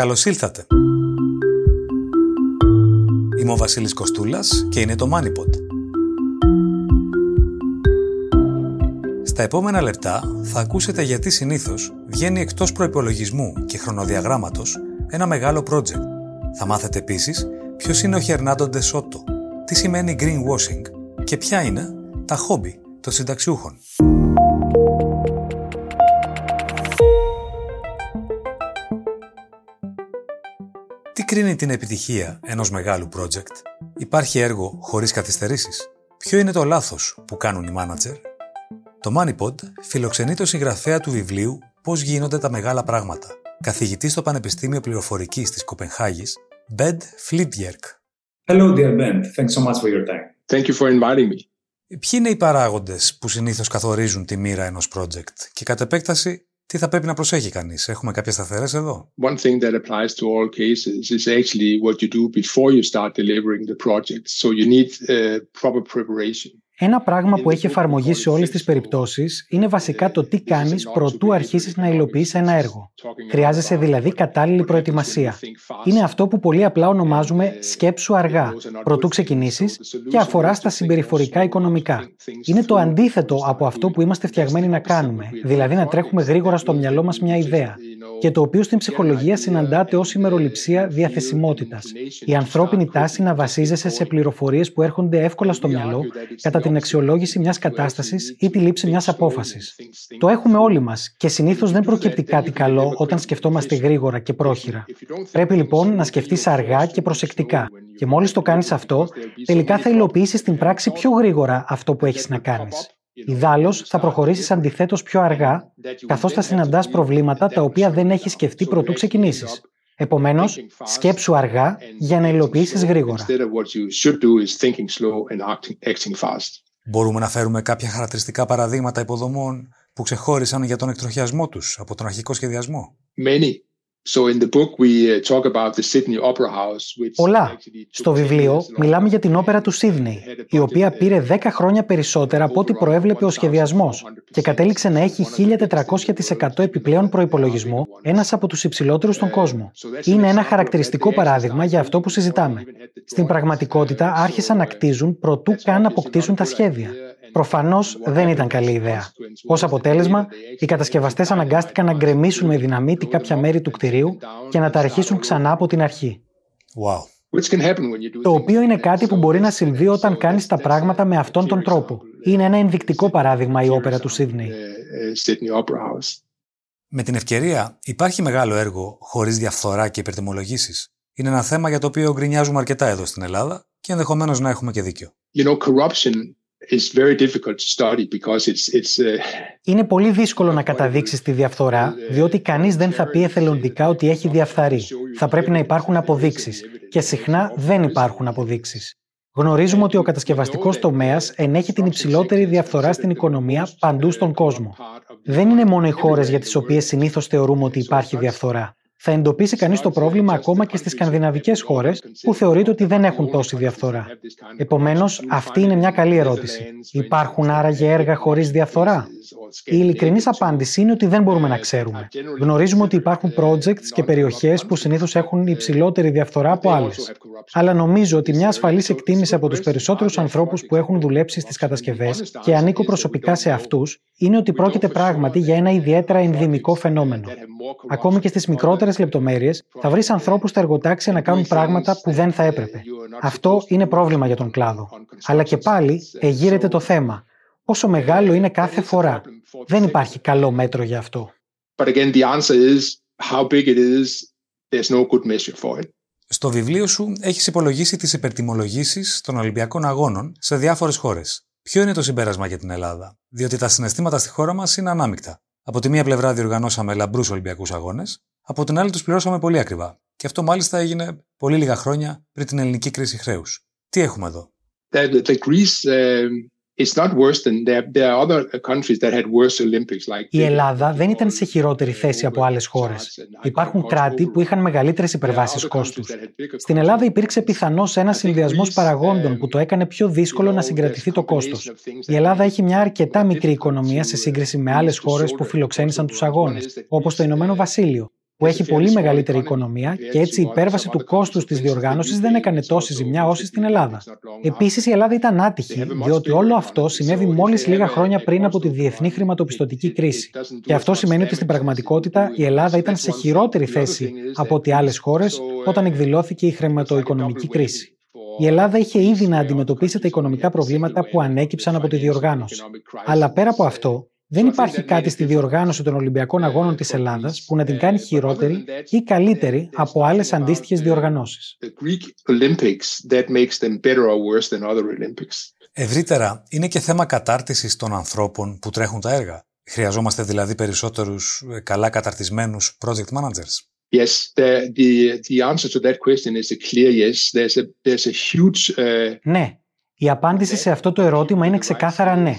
Καλώς ήλθατε. Είμαι ο Βασίλης Κοστούλας και είναι το MoneyPod. Στα επόμενα λεπτά θα ακούσετε γιατί συνήθως βγαίνει εκτός προϋπολογισμού και χρονοδιαγράμματος ένα μεγάλο project. Θα μάθετε επίσης ποιος είναι ο Χερνάντο Ντεσότο, τι σημαίνει greenwashing και ποια είναι τα χόμπι των συνταξιούχων. Κρίνει την επιτυχία ενός μεγάλου project? Υπάρχει έργο χωρίς καθυστερήσεις; Ποιο είναι το λάθος που κάνουν οι μάνατζερ; Το MoneyPod φιλοξενεί το συγγραφέα του βιβλίου «Πώς γίνονται τα μεγάλα πράγματα», καθηγητή στο Πανεπιστήμιο Πληροφορικής της Κοπενχάγης, Bed Flipjerk. Hello, dear Ben. Thanks so much for your time. Thank you for inviting me. Ποιοι είναι οι παράγοντες που συνήθως καθορίζουν τη μοίρα ενός project; Και κατ' επέκταση τι θα πρέπει να προσέχει κανείς. Έχουμε κάποιες σταθερές εδώ. One thing that applies to all cases is actually what you do before you start delivering the project. So you need uh, proper preparation. Ένα πράγμα που έχει εφαρμογή σε όλες τις περιπτώσεις είναι βασικά το τι κάνεις προτού αρχίσεις να υλοποιήσει ένα έργο. Χρειάζεσαι δηλαδή κατάλληλη προετοιμασία. Είναι αυτό που πολύ απλά ονομάζουμε σκέψου αργά, προτού ξεκινήσεις και αφορά στα συμπεριφορικά οικονομικά. Είναι το αντίθετο από αυτό που είμαστε φτιαγμένοι να κάνουμε, δηλαδή να τρέχουμε γρήγορα στο μυαλό μας μια ιδέα, και το οποίο στην ψυχολογία συναντάται ως ημεροληψία διαθεσιμότητας. Η ανθρώπινη τάση να βασίζεσαι σε πληροφορίες που έρχονται εύκολα στο μυαλό κατά την αξιολόγηση μιας κατάστασης ή τη λήψη μιας απόφασης. Το έχουμε όλοι μας και συνήθως δεν προκύπτει κάτι καλό όταν σκεφτόμαστε γρήγορα και πρόχειρα. Πρέπει λοιπόν να σκεφτείς αργά και προσεκτικά. Και μόλις το κάνεις αυτό, τελικά θα υλοποιήσεις στην πράξη πιο γρήγορα αυτό που έχεις να κάνεις. Ιδάλω, θα προχωρήσεις αντιθέτως πιο αργά, καθώς θα συναντάς προβλήματα τα οποία δεν έχεις σκεφτεί προτού ξεκινήσεις. Επομένως, σκέψου αργά για να υλοποιήσεις γρήγορα. Μπορούμε να φέρουμε κάποια χαρακτηριστικά παραδείγματα υποδομών που ξεχώρισαν για τον εκτροχιασμό τους από τον αρχικό σχεδιασμό; Πολλά. Στο βιβλίο μιλάμε για την όπερα του Σίδνεϊ, η οποία πήρε 10 χρόνια περισσότερα από ό,τι προέβλεπε ο σχεδιασμός και κατέληξε να έχει 1400% επιπλέον προπολογισμό, ένας από τους υψηλότερους στον κόσμο. Είναι ένα χαρακτηριστικό παράδειγμα για αυτό που συζητάμε. Στην πραγματικότητα άρχισαν να κτίζουν προτού καν αποκτήσουν τα σχέδια. Προφανώς δεν ήταν καλή ιδέα. Ω αποτέλεσμα, οι κατασκευαστές αναγκάστηκαν να γκρεμίσουν με δυναμίτη κάποια μέρη του κτηρίου και να τα αρχίσουν ξανά από την αρχή. Wow. Το οποίο είναι κάτι που μπορεί να συμβεί όταν κάνεις τα πράγματα με αυτόν τον τρόπο. Είναι ένα ενδεικτικό παράδειγμα η όπερα του Σίδνεϊ. Με την ευκαιρία, υπάρχει μεγάλο έργο χωρίς διαφθορά και υπερτιμολογήσεις. Είναι ένα θέμα για το οποίο γκρινιάζουμε αρκετά εδώ στην Ελλάδα και ενδεχομένως να έχουμε και δίκιο. You know, corruption είναι πολύ δύσκολο να καταδείξεις τη διαφθορά, διότι κανείς δεν θα πει εθελοντικά ότι έχει διαφθαρεί. Θα πρέπει να υπάρχουν αποδείξεις. και συχνά δεν υπάρχουν αποδείξεις. Γνωρίζουμε ότι ο κατασκευαστικός τομέας ενέχει την υψηλότερη διαφθορά στην οικονομία παντού στον κόσμο. Δεν είναι μόνο οι χώρες για τις οποίες συνήθως θεωρούμε ότι υπάρχει διαφθορά θα εντοπίσει κανείς το πρόβλημα ακόμα και στις σκανδιναβικές χώρες που θεωρείται ότι δεν έχουν τόση διαφθορά. Επομένως, αυτή είναι μια καλή ερώτηση. Υπάρχουν άραγε έργα χωρίς διαφθορά; Η ειλικρινής απάντηση είναι ότι δεν μπορούμε να ξέρουμε. Γνωρίζουμε ότι υπάρχουν projects και περιοχές που συνήθως έχουν υψηλότερη διαφθορά από άλλες. Αλλά νομίζω ότι μια ασφαλής εκτίμηση από τους περισσότερους ανθρώπους που έχουν δουλέψει στις κατασκευές και ανήκω προσωπικά σε αυτούς είναι ότι πρόκειται πράγματι για ένα ιδιαίτερα ενδυμικό φαινόμενο. Ακόμη και στις μικρότερες λεπτομέρειες θα βρεις ανθρώπους στα εργοτάξια να κάνουν πράγματα που δεν θα έπρεπε. Αυτό είναι πρόβλημα για τον κλάδο. Αλλά και πάλι εγείρεται το θέμα. Πόσο μεγάλο είναι κάθε φορά. Δεν υπάρχει καλό μέτρο για αυτό. Στο βιβλίο σου έχεις υπολογίσει τις υπερτιμολογήσεις των Ολυμπιακών Αγώνων σε διάφορες χώρες. Ποιο είναι το συμπέρασμα για την Ελλάδα, διότι τα συναισθήματα στη χώρα μας είναι ανάμεικτα. Από τη μία πλευρά διοργανώσαμε λαμπρούς Ολυμπιακούς Αγώνες, από την άλλη τους πληρώσαμε πολύ ακριβά. Και αυτό μάλιστα έγινε πολύ λίγα χρόνια πριν την ελληνική κρίση χρέους. Τι έχουμε εδώ; Η Ελλάδα δεν ήταν σε χειρότερη θέση από άλλες χώρες. Υπάρχουν κράτη που είχαν μεγαλύτερες υπερβάσεις κόστους. Στην Ελλάδα υπήρξε πιθανώς ένα συνδυασμός παραγόντων που το έκανε πιο δύσκολο να συγκρατηθεί το κόστος. Η Ελλάδα έχει μια αρκετά μικρή οικονομία σε σύγκριση με άλλες χώρες που φιλοξένησαν τους αγώνες, όπως το Ηνωμένο Βασίλειο. Που έχει πολύ μεγαλύτερη οικονομία και έτσι η υπέρβαση του κόστους της διοργάνωσης δεν έκανε τόση ζημιά όση στην Ελλάδα. Επίσης, η Ελλάδα ήταν άτυχη, διότι όλο αυτό συνέβη μόλις λίγα χρόνια πριν από τη διεθνή χρηματοπιστωτική κρίση. Και αυτό σημαίνει ότι στην πραγματικότητα η Ελλάδα ήταν σε χειρότερη θέση από ότι άλλες χώρες όταν εκδηλώθηκε η χρηματοοικονομική κρίση. Η Ελλάδα είχε ήδη να αντιμετωπίσει τα οικονομικά προβλήματα που ανέκυψαν από τη διοργάνωση. Αλλά πέρα από αυτό, δεν υπάρχει κάτι στη διοργάνωση των Ολυμπιακών Αγώνων της Ελλάδας που να την κάνει χειρότερη ή καλύτερη από άλλες αντίστοιχες διοργανώσεις. Ευρύτερα, είναι και θέμα κατάρτισης των ανθρώπων που τρέχουν τα έργα. Χρειαζόμαστε δηλαδή περισσότερους ε, καλά καταρτισμένους project managers. Yes, the, the, the answer to that question is a clear yes. There's a, there's a huge, uh... Ναι, η απάντηση σε αυτό το ερώτημα είναι ξεκάθαρα ναι.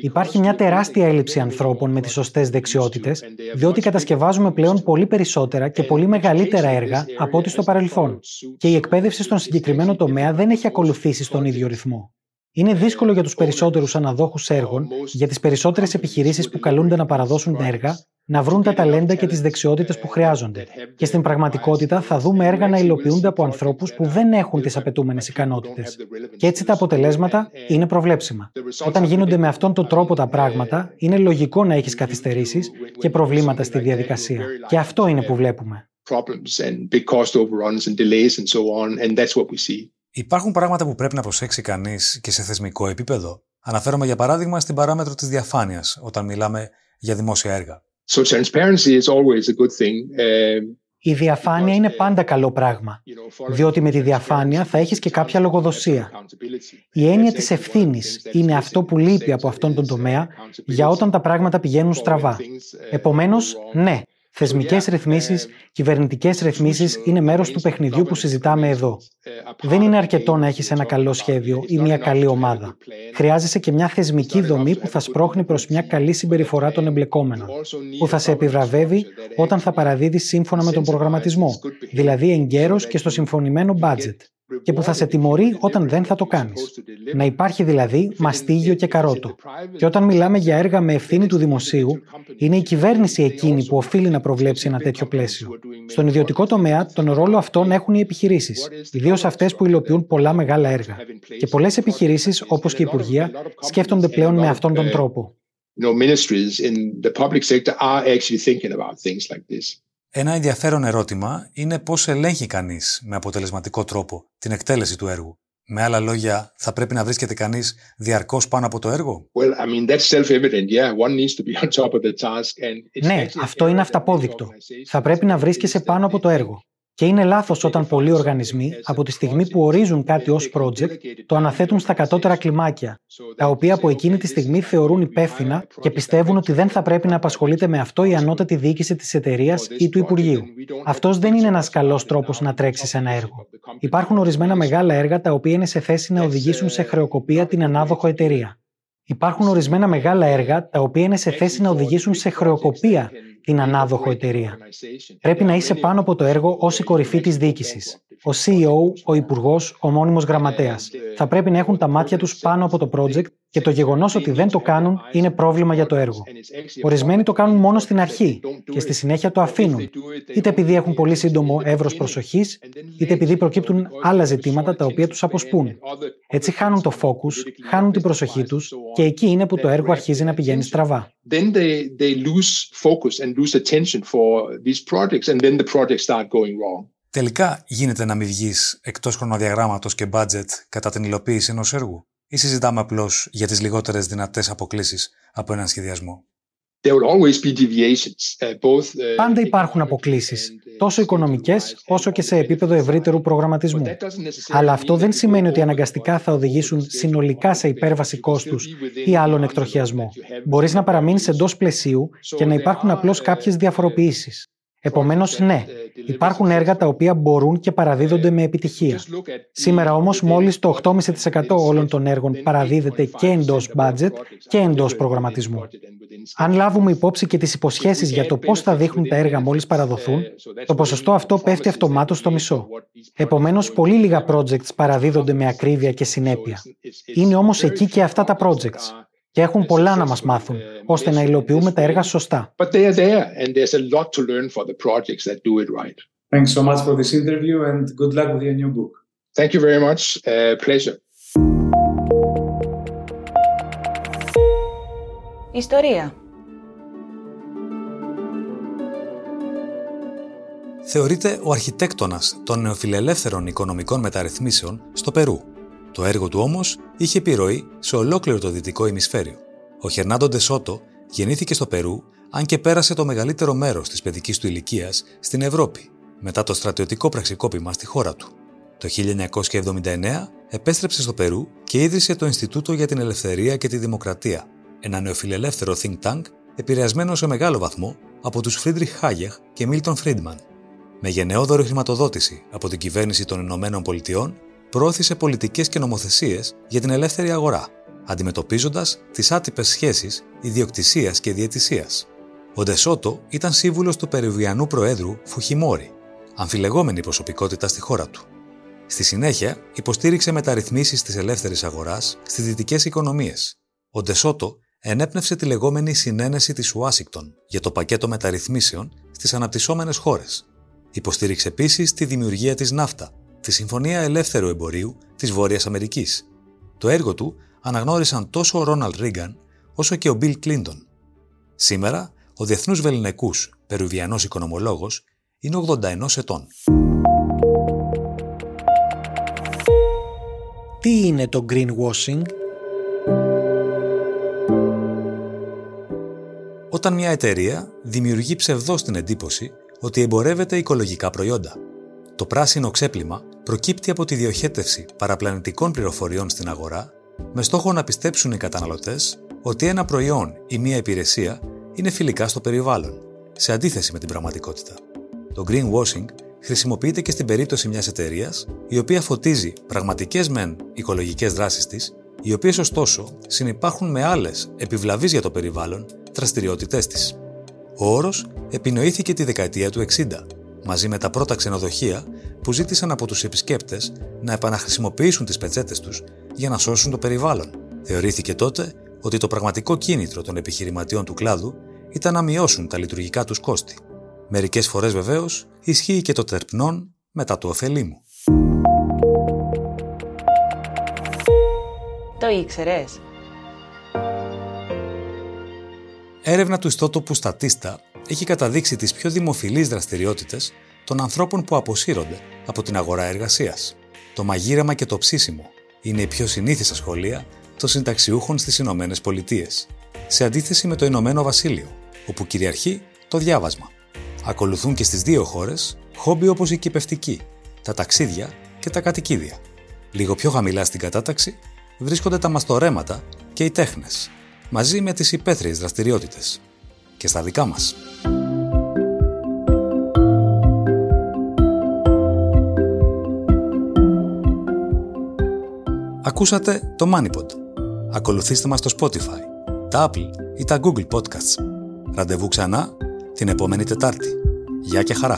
Υπάρχει μια τεράστια έλλειψη ανθρώπων με τις σωστές δεξιότητες, διότι κατασκευάζουμε πλέον πολύ περισσότερα και πολύ μεγαλύτερα έργα από ό,τι στο παρελθόν. Και η εκπαίδευση στον συγκεκριμένο τομέα δεν έχει ακολουθήσει στον ίδιο ρυθμό. Είναι δύσκολο για τους περισσότερους αναδόχους έργων, για τις περισσότερες επιχειρήσεις που καλούνται να παραδώσουν έργα, να βρουν τα ταλέντα και τις δεξιότητες που χρειάζονται. Και στην πραγματικότητα θα δούμε έργα να υλοποιούνται από ανθρώπους που δεν έχουν τις απαιτούμενες ικανότητες. Και έτσι τα αποτελέσματα είναι προβλέψιμα. Όταν γίνονται με αυτόν τον τρόπο τα πράγματα, είναι λογικό να έχεις καθυστερήσεις και προβλήματα στη διαδικασία. Και αυτό είναι που βλέπουμε. Υπάρχουν πράγματα που πρέπει να προσέξει κανείς και σε θεσμικό επίπεδο. Αναφέρομαι για παράδειγμα στην παράμετρο της διαφάνειας όταν μιλάμε για δημόσια έργα. So transparency is always a good thing. Uh, η διαφάνεια είναι πάντα καλό πράγμα, διότι με τη διαφάνεια θα έχεις και κάποια λογοδοσία. Η έννοια της ευθύνης είναι αυτό που λείπει από αυτόν τον τομέα για όταν τα πράγματα πηγαίνουν στραβά. Επομένως, ναι, Θεσμικές ρυθμίσεις, κυβερνητικές ρυθμίσεις είναι μέρος του παιχνιδιού που συζητάμε εδώ. Δεν είναι αρκετό να έχεις ένα καλό σχέδιο ή μια καλή ομάδα. Χρειάζεσαι και μια θεσμική δομή που θα σπρώχνει προς μια καλή συμπεριφορά των εμπλεκόμενων, που θα σε επιβραβεύει όταν θα παραδίδεις σύμφωνα με τον προγραμματισμό, δηλαδή εγκαίρω και στο συμφωνημένο budget και που θα σε τιμωρεί όταν δεν θα το κάνεις. Να υπάρχει δηλαδή μαστίγιο και καρότο. Και όταν μιλάμε για έργα με ευθύνη του δημοσίου, είναι η κυβέρνηση εκείνη που οφείλει να προβλέψει ένα τέτοιο πλαίσιο. Στον ιδιωτικό τομέα, τον ρόλο αυτόν έχουν οι επιχειρήσεις, ιδίως αυτές που υλοποιούν πολλά μεγάλα έργα. Και πολλές επιχειρήσεις, όπως και η Υπουργεία, σκέφτονται πλέον με αυτόν τον τρόπο. Ένα ενδιαφέρον ερώτημα είναι πώς ελέγχει κανείς με αποτελεσματικό τρόπο την εκτέλεση του έργου. Με άλλα λόγια, θα πρέπει να βρίσκεται κανείς διαρκώς πάνω από το έργο; Ναι, αυτό είναι αυταπόδεικτο. Θα πρέπει να βρίσκεσαι πάνω από το έργο. Και είναι λάθος όταν πολλοί οργανισμοί, από τη στιγμή που ορίζουν κάτι ως project, το αναθέτουν στα κατώτερα κλιμάκια, τα οποία από εκείνη τη στιγμή θεωρούν υπεύθυνα και πιστεύουν ότι δεν θα πρέπει να απασχολείται με αυτό η ανώτατη διοίκηση της εταιρείας ή του Υπουργείου. Αυτός δεν είναι ένας καλός τρόπος να τρέξει ένα έργο. Υπάρχουν ορισμένα μεγάλα έργα τα οποία είναι σε θέση να οδηγήσουν σε χρεοκοπία την ανάδοχο εταιρεία. Υπάρχουν ορισμένα μεγάλα έργα τα οποία είναι σε θέση να οδηγήσουν σε χρεοκοπία την ανάδοχο εταιρεία. Πρέπει να είσαι πάνω από το έργο ως η κορυφή της διοίκησης. Ο CEO, ο υπουργός, ο μόνιμος γραμματέας. Θα πρέπει να έχουν τα μάτια τους πάνω από το project και το γεγονός ότι δεν το κάνουν είναι πρόβλημα για το έργο. Ορισμένοι το κάνουν μόνο στην αρχή και στη συνέχεια το αφήνουν, είτε επειδή έχουν πολύ σύντομο εύρος προσοχής, είτε επειδή προκύπτουν άλλα ζητήματα τα οποία τους αποσπούν. Έτσι χάνουν το focus, χάνουν την προσοχή τους και εκεί είναι που το έργο αρχίζει να πηγαίνει στραβά. Τελικά γίνεται να μην βγεις εκτός χρονοδιαγράμματος και budget κατά την υλοποίηση ενός έργου ή συζητάμε απλώς για τις λιγότερες δυνατές αποκλήσεις από έναν σχεδιασμό; Uh, uh, Πάντα υπάρχουν αποκλήσεις, τόσο οικονομικές όσο και σε επίπεδο ευρύτερου προγραμματισμού. Αλλά αυτό δεν σημαίνει ότι αναγκαστικά θα οδηγήσουν συνολικά σε υπέρβαση κόστους ή άλλον εκτροχιασμό. Μπορείς να παραμείνεις εντός πλαισίου και να υπάρχουν απλώς κάποιες διαφοροποιήσεις. Επομένως, ναι, υπάρχουν έργα τα οποία μπορούν και παραδίδονται με επιτυχία. Σήμερα όμως, μόλις το 8,5% όλων των έργων παραδίδεται και εντός budget και εντός προγραμματισμού. Αν λάβουμε υπόψη και τις υποσχέσεις για το πώς θα δείχνουν τα έργα μόλις παραδοθούν, το ποσοστό αυτό πέφτει αυτομάτως στο μισό. Επομένως, πολύ λίγα projects παραδίδονται με ακρίβεια και συνέπεια. Είναι όμως εκεί και αυτά τα projects. Και έχουν πολλά να μας μάθουν, ώστε να υλοποιούμε τα έργα σωστά. Thanks so much for this interview and good luck with your new book. Thank you very much. Uh, pleasure. Ιστορία. Θεωρείται ο αρχιτέκτονας των νεοφιλελεύθερων οικονομικών μεταρρυθμίσεων στο Περού. Το έργο του όμως είχε επιρροή σε ολόκληρο το δυτικό ημισφαίριο. Ο Χερνάντο Ντεσότο γεννήθηκε στο Περού, αν και πέρασε το μεγαλύτερο μέρος της παιδικής του ηλικίας στην Ευρώπη, μετά το στρατιωτικό πραξικόπημα στη χώρα του. Το 1979 επέστρεψε στο Περού και ίδρυσε το Ινστιτούτο για την Ελευθερία και τη Δημοκρατία, ένα νεοφιλελεύθερο think tank επηρεασμένο σε μεγάλο βαθμό από τους Φρίντριχ Χάγιεκ και Μίλτον Φρίντμαν. Με γενναιόδορη χρηματοδότηση από την κυβέρνηση των Ηνωμένων Πολιτειών, προώθησε πολιτικές και νομοθεσίες για την ελεύθερη αγορά, αντιμετωπίζοντας τις άτυπες σχέσεις ιδιοκτησίας και διαιτησίας. Ο Ντε Σότο ήταν σύμβουλος του Περουβιανού Προέδρου Φουχιμόρι, αμφιλεγόμενη προσωπικότητα στη χώρα του. Στη συνέχεια, υποστήριξε μεταρρυθμίσεις της ελεύθερης αγοράς στις δυτικές οικονομίες. Ο Ντεσότο ενέπνευσε τη λεγόμενη συνένεση της Ουάσιγκτον για το πακέτο μεταρρυθμίσεων στις αναπτυσσόμενες χώρες. Υποστήριξε επίσης τη δημιουργία της ΝΑΦΤΑ, τη Συμφωνία Ελεύθερου Εμπορίου της Βόρειας Αμερικής. Το έργο του αναγνώρισαν τόσο ο Ρόναλντ Ρίγκαν όσο και ο Μπιλ Κλίντον. Σήμερα, ο διεθνούς βεληνικούς Περουβιανός οικονομολόγος είναι 81 ετών. Τι είναι το greenwashing? Όταν μια εταιρεία δημιουργεί ψευδός την εντύπωση ότι εμπορεύεται οικολογικά προϊόντα. Το πράσινο ξέπλυμα προκύπτει από τη διοχέτευση παραπλανητικών πληροφοριών στην αγορά με στόχο να πιστέψουν οι καταναλωτές ότι ένα προϊόν ή μια υπηρεσία είναι φιλικά στο περιβάλλον, σε αντίθεση με την πραγματικότητα. Το greenwashing χρησιμοποιείται και στην περίπτωση μιας εταιρείας η οποία φωτίζει πραγματικές μεν οικολογικές δράσεις της, οι οποίες ωστόσο συνεπάρχουν με άλλες επιβλαβείς για το περιβάλλον δραστηριότητές της. Ο όρος επινοήθηκε τη δεκαετία του 60, μαζί με τα πρώτα ξενοδοχεία που ζήτησαν από τους επισκέπτες να επαναχρησιμοποιήσουν τις πετσέτες τους για να σώσουν το περιβάλλον. Θεωρήθηκε τότε ότι το πραγματικό κίνητρο των επιχειρηματιών του κλάδου ήταν να μειώσουν τα λειτουργικά τους κόστη. Μερικές φορές βεβαίως ισχύει και το τερπνόν μετά του ωφελήμου. Το ήξερες; Έρευνα του ιστότοπου Statista έχει καταδείξει τις πιο δημοφιλείς δραστηριότητες των ανθρώπων που αποσύρονται από την αγορά εργασίας. Το μαγείρεμα και το ψήσιμο είναι η πιο συνήθισα σχολεία των συνταξιούχων στις Ηνωμένες Πολιτείες, σε αντίθεση με το Ηνωμένο Βασίλειο, όπου κυριαρχεί το διάβασμα. Ακολουθούν και στις δύο χώρες χόμπι όπως η κυπευτική, τα ταξίδια και τα κατοικίδια. Λίγο πιο χαμηλά στην κατάταξη βρίσκονται τα μαστορέματα και οι τέχνες, μαζί με τις υπαίθριες δραστηριότητες. Και στα δικά μας. Ακούσατε το MoneyPod. Ακολουθήστε μας στο Spotify, τα Apple ή τα Google Podcasts. Ραντεβού ξανά την επόμενη Τετάρτη. Γεια και χαρά!